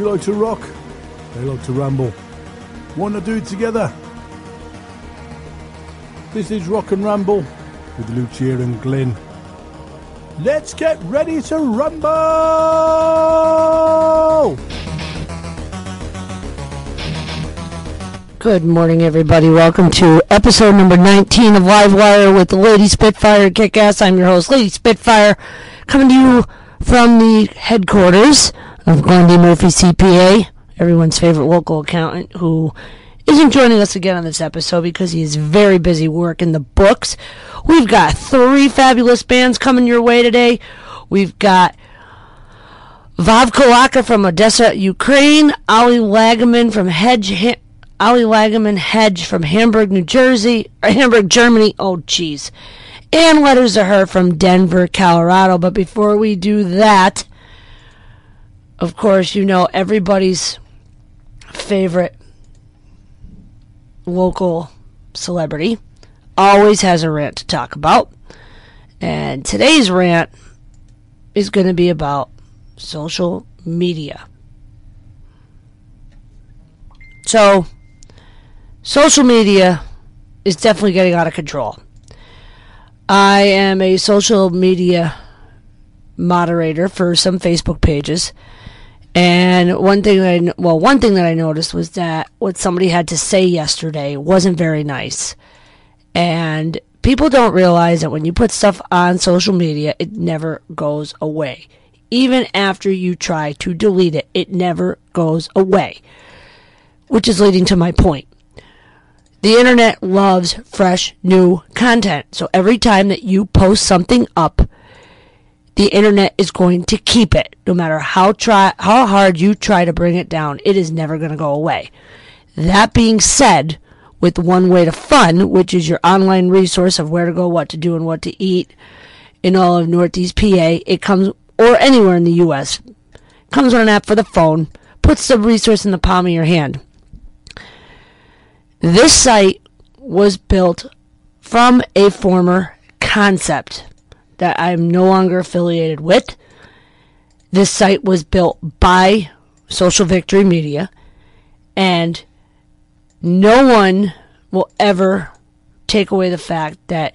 You like to rock, they like to ramble. Want to do it together? This is Rock and Ramble with Lucia and Glenn. Let's get ready to rumble! Good morning, everybody. Welcome to episode number 19 of Livewire with the Lady Spitfire Kick Ass. I'm your host, Lady Spitfire, coming to you from the headquarters of Glenn D. Murphy CPA, everyone's favorite local accountant who isn't joining us again on this episode because he is very busy working the books. We've got three fabulous bands coming your way today. We've got Vav Kolaka from Odessa, Ukraine, Ali Lagaman from Hedge, Ali Lagaman Hedge from Hamburg, New Jersey, or Hamburg, Germany. Oh, jeez. And letters to her from Denver, Colorado. But before we do that, of course, you know everybody's favorite local celebrity always has a rant to talk about. And today's rant is going to be about social media. So, social media is definitely getting out of control. I am a social media moderator for some Facebook pages. And one thing that I, well, one thing that I noticed was that what somebody had to say yesterday wasn't very nice. And people don't realize that when you put stuff on social media, it never goes away. Even after you try to delete it, it never goes away. Which is leading to my point. The internet loves fresh, new content. So every time that you post something up, the internet is going to keep it. No matter how try how hard you try to bring it down, it is never going to go away. That being said, with one way to fun, which is your online resource of where to go, what to do, and what to eat in all of Northeast PA, it comes or anywhere in the US. Comes with an app for the phone, puts the resource in the palm of your hand. This site was built from a former concept that I'm no longer affiliated with. This site was built by Social Victory Media, and no one will ever take away the fact that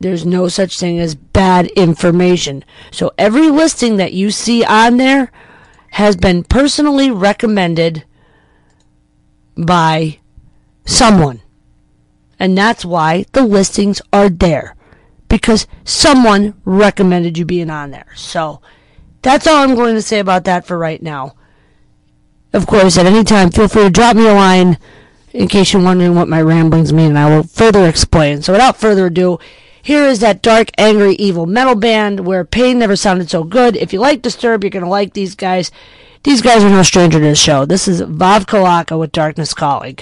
there's no such thing as bad information. So every listing that you see on there has been personally recommended by someone. And that's why the listings are there. Because someone recommended you being on there. So that's all I'm going to say about that for right now. Of course, at any time, feel free to drop me a line in case you're wondering what my ramblings mean, and I will further explain. So without further ado, here is that dark, angry, evil metal band where pain never sounded so good. If you like Disturb, you're going to like these guys. These guys are no stranger to this show. This is Vav Kalaka with Darkness Calling.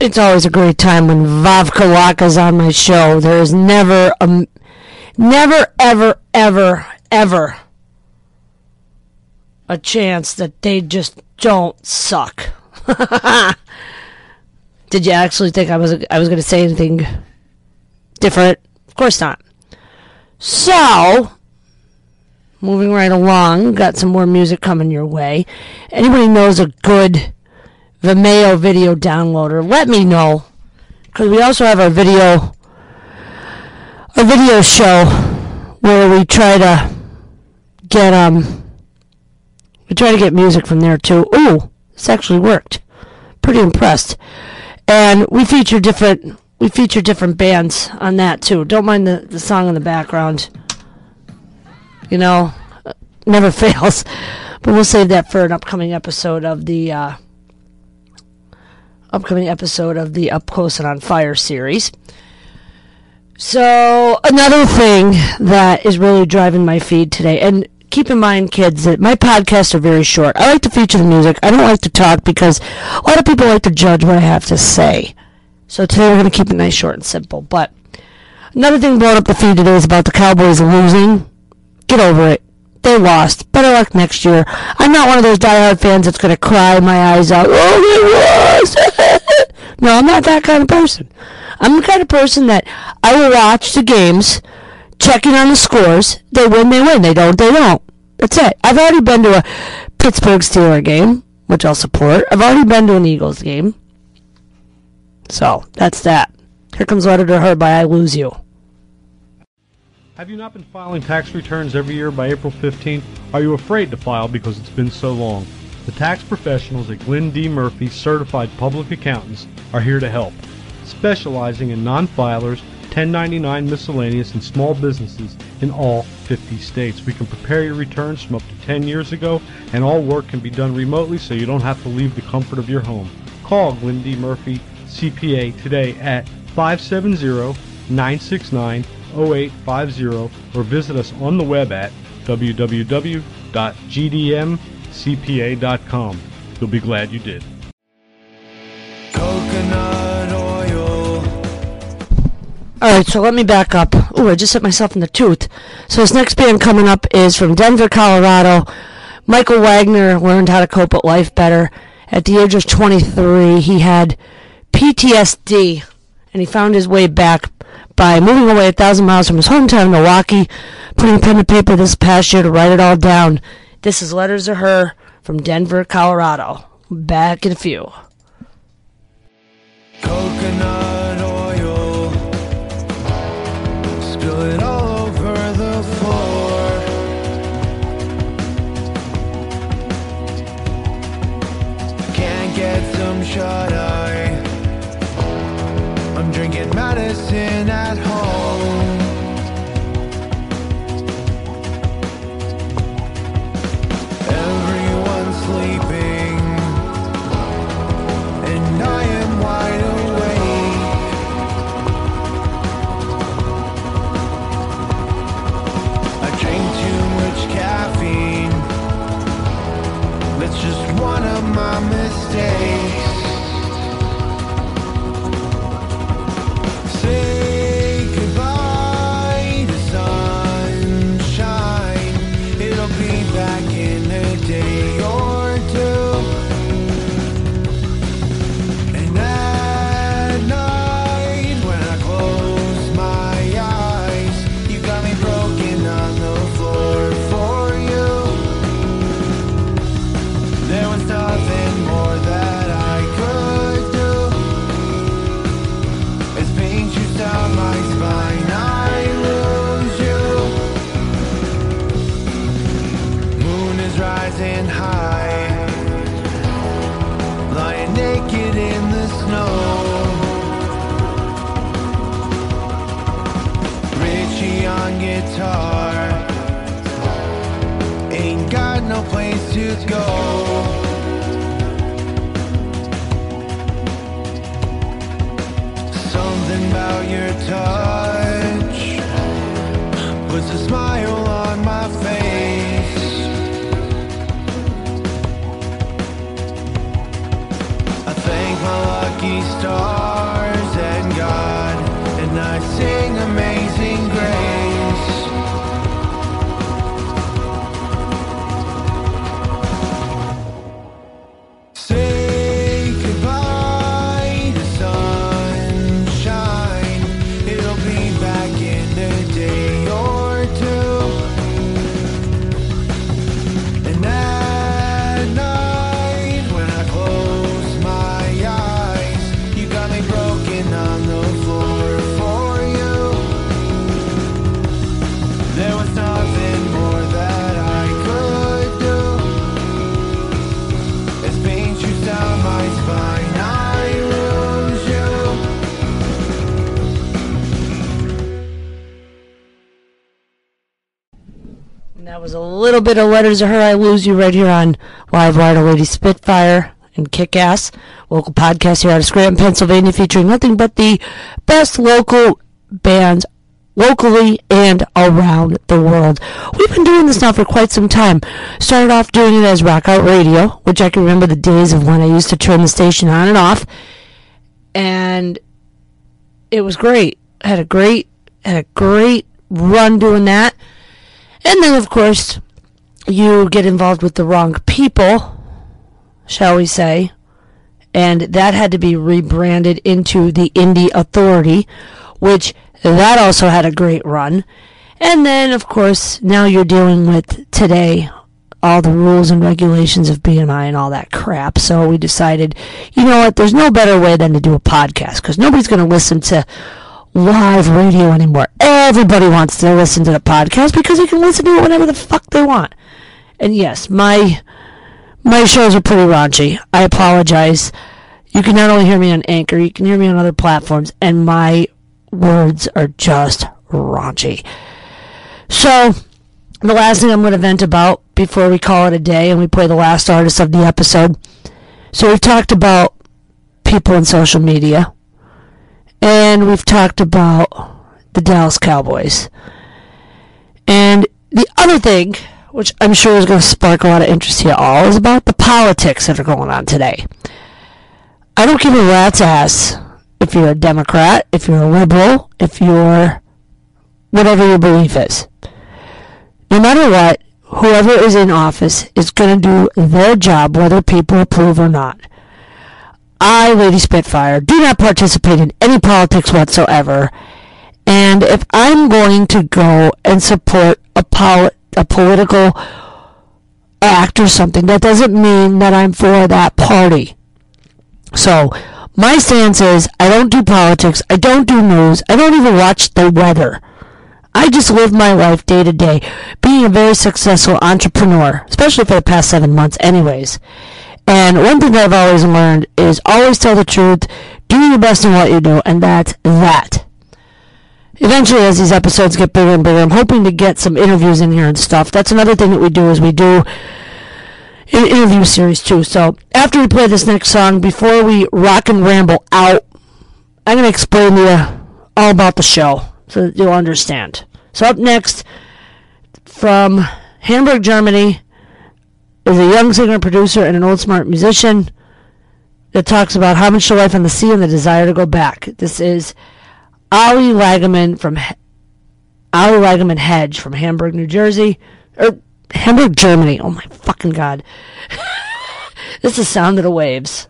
It's always a great time when Vavka Waka's on my show. There is never a, never, ever, ever, ever a chance that they just don't suck. Did you actually think I was I was going to say anything different? Of course not. So, moving right along, got some more music coming your way. Anybody knows a good Vimeo video downloader? Let me know, because we also have our video, a video show where we try to get um, we try to get music from there too. Ooh, this actually worked. Pretty impressed and we feature different we feature different bands on that too. Don't mind the, the song in the background. You know, never fails. But we'll save that for an upcoming episode of the uh, upcoming episode of the Up Close and on Fire series. So another thing that is really driving my feed today, and keep in mind, kids, that my podcasts are very short. I like to feature the music. I don't like to talk because a lot of people like to judge what I have to say. So today we're going to keep it nice, short, and simple. But another thing brought up the feed today is about the Cowboys losing. Get over it. They lost. Better luck next year. I'm not one of those diehard fans that's going to cry my eyes out. Oh, they. No, I'm not that kind of person. I'm the kind of person that I will watch the games checking on the scores. They win, they win. They don't, they don't. That's it. I've already been to a Pittsburgh Steeler game, which I'll support. I've already been to an Eagles game. So, that's that. Here comes Letter to Her by I Lose You. Have you not been filing tax returns every year by April 15th? Are you afraid to file because it's been so long? The tax professionals at Glenn D. Murphy Certified Public Accountants are here to help, specializing in non-filers 1099 miscellaneous and small businesses in all 50 states. We can prepare your returns from up to 10 years ago, and all work can be done remotely so you don't have to leave the comfort of your home. Call Glenn D. Murphy CPA today at 570-969-0850 or visit us on the web at www.gdmcpa.com. You'll be glad you did. Coconut oil. All right, so let me back up. Ooh, I just hit myself in the tooth. So this next band coming up is from Denver, Colorado. Michael Wagner learned how to cope with life better. At the age of 23, he had PTSD, and he found his way back by moving away a thousand miles from his hometown, Milwaukee, putting pen to paper this past year to write it all down. This is Letters to Her from Denver, Colorado. Back in a few. Coconut oil. Spill it all over the floor. Can't get some shut eye. I'm drinking medicine at home. I thank that was a little bit of Letters to Her I Lose You right here on Live Wire Lady Spitfire and Kick Ass, local podcast here out of Scranton, Pennsylvania, featuring nothing but the best local bands locally and around the world. We've been doing this now for quite some time. Started off doing it as Rock Out Radio, which I can remember the days of when I used to turn the station on and off. And it was great. Had a great had a great run doing that. And then, of course, you get involved with the wrong people, shall we say. And that had to be rebranded into the Indie Authority, which that also had a great run. And then, of course, now you're dealing with today all the rules and regulations of BMI and all that crap. So we decided, you know what, there's no better way than to do a podcast because nobody's going to listen to live radio anymore. Everybody wants to listen to the podcast because they can listen to it whenever the fuck they want. And yes, my my shows are pretty raunchy. I apologize. You can not only hear me on Anchor, you can hear me on other platforms, and my words are just raunchy. So, the last thing I'm going to vent about before we call it a day and we play the last artist of the episode. So, we've talked about people in social media, and we've talked about the Dallas Cowboys. And the other thing, which I'm sure is going to spark a lot of interest here all, is about the politics that are going on today. I don't give a rat's ass if you're a Democrat, if you're a liberal, if you're whatever your belief is. No matter what, whoever is in office is going to do their job whether people approve or not. I, Lady Spitfire, do not participate in any politics whatsoever. And if I'm going to go and support a, pol- a political act or something, that doesn't mean that I'm for that party. So, my stance is I don't do politics, I don't do news, I don't even watch the weather. I just live my life day to day, being a very successful entrepreneur, especially for the past seven months, anyways. And one thing that I've always learned is always tell the truth, do your best in what you do, and that's that. Eventually, as these episodes get bigger and bigger, I'm hoping to get some interviews in here and stuff. That's another thing that we do is we do an interview series too. So after we play this next song, before we rock and ramble out, I'm gonna explain to you all about the show so that you'll understand. So up next, from Hamburg, Germany, is a young singer, producer, and an old smart musician that talks about how much to life on the sea and the desire to go back. This is Ali Lagerman from Ali Lagerman Hedge from Hamburg, New Jersey, or Hamburg, Germany. Oh my fucking god! this is Sound of the Waves.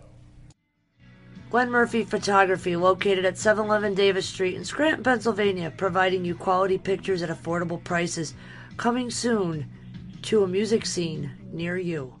Glenn Murphy Photography, located at 711 Davis Street in Scranton, Pennsylvania, providing you quality pictures at affordable prices. Coming soon to a music scene near you.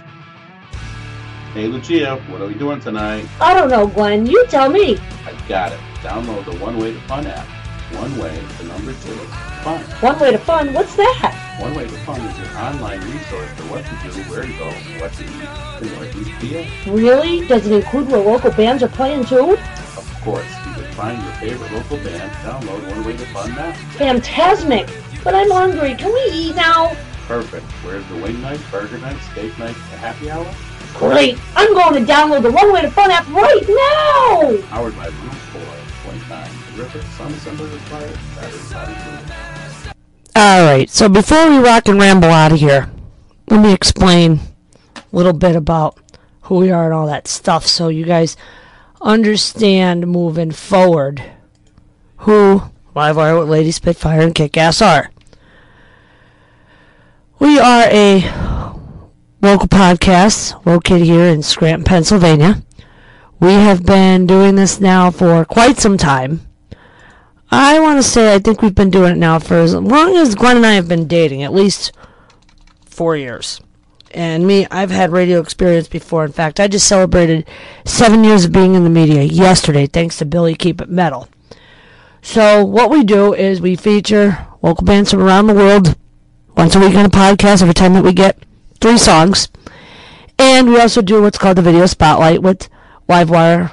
Hey Lucia, what are we doing tonight? I don't know, Gwen. You tell me. I got it. Download the One Way to Fun app. One Way, the number two, fun. One way to fun. What's that? One Way to Fun is an online resource for what to do, where to go, what to eat in Northeast PA. Really? Does it include where local bands are playing too? Of course, you can find your favorite local band, download One Way to Fun now. Fantastic. But I'm hungry. Can we eat now? Perfect. Where's the wing night, burger night, steak night, the happy hour? Great. I'm going to download the One Way to Fun app right now. Powered by Root 4, 29, terrific sun assembly required, batteries not included. All right. So before we rock and ramble out of here, let me explain a little bit about who we are and all that stuff so you guys understand moving forward who Livewire with Lady Spitfire and Kick Ass are. We are a local podcast located here in Scranton, Pennsylvania. We have been doing this now for quite some time. I want to say I think we've been doing it now for as long as Glenn and I have been dating, at least four years. And me, I've had radio experience before. In fact, I just celebrated seven years of being in the media yesterday, thanks to Billy Keep It Metal. So what we do is we feature local bands from around the world once a week on a podcast. Every time that we get three songs, and we also do what's called the video spotlight with Livewire,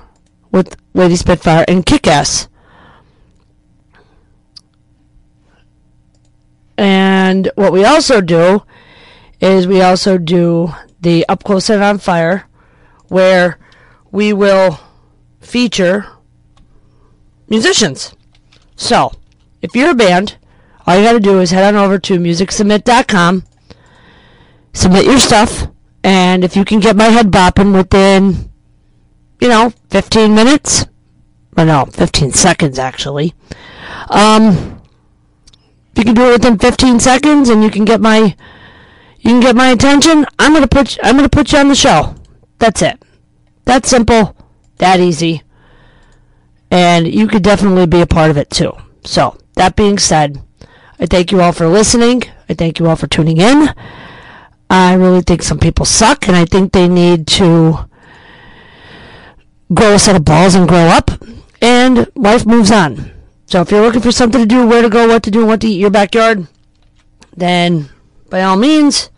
with Lady Spitfire and Kick-Ass. And what we also do is we also do the Up Close and on Fire, where we will feature musicians. So, if you're a band, all you got to do is head on over to MusicSubmit.com, submit your stuff, and if you can get my head bopping within, you know, 15 minutes, or no, 15 seconds actually, um, if you can do it within 15 seconds and you can get my you can get my attention, I'm gonna put you, I'm gonna put you on the show. That's it. That simple, that easy, and you could definitely be a part of it too. So that being said, I thank you all for listening. I thank you all for tuning in. I really think some people suck, and I think they need to grow a set of balls and grow up, and life moves on. So if you're looking for something to do, where to go, what to do, what to eat your backyard, then by all means,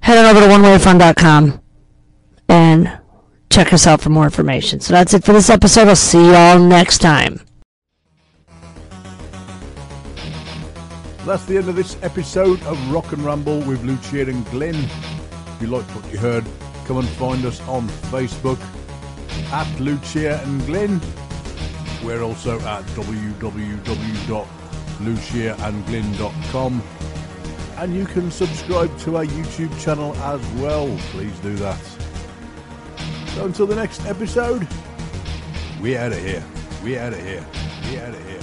head on over to onewayfun.com and check us out for more information. So that's it for this episode. I'll see you all next time. That's the end of this episode of Rock and Rumble with Lucia and Glenn. If you liked what you heard, come and find us on Facebook at Lucia and Glenn. We're also at www.luciaandglenn.com and you can subscribe to our YouTube channel as well. Please do that. So until the next episode, we out of here. We out of here. We out of here.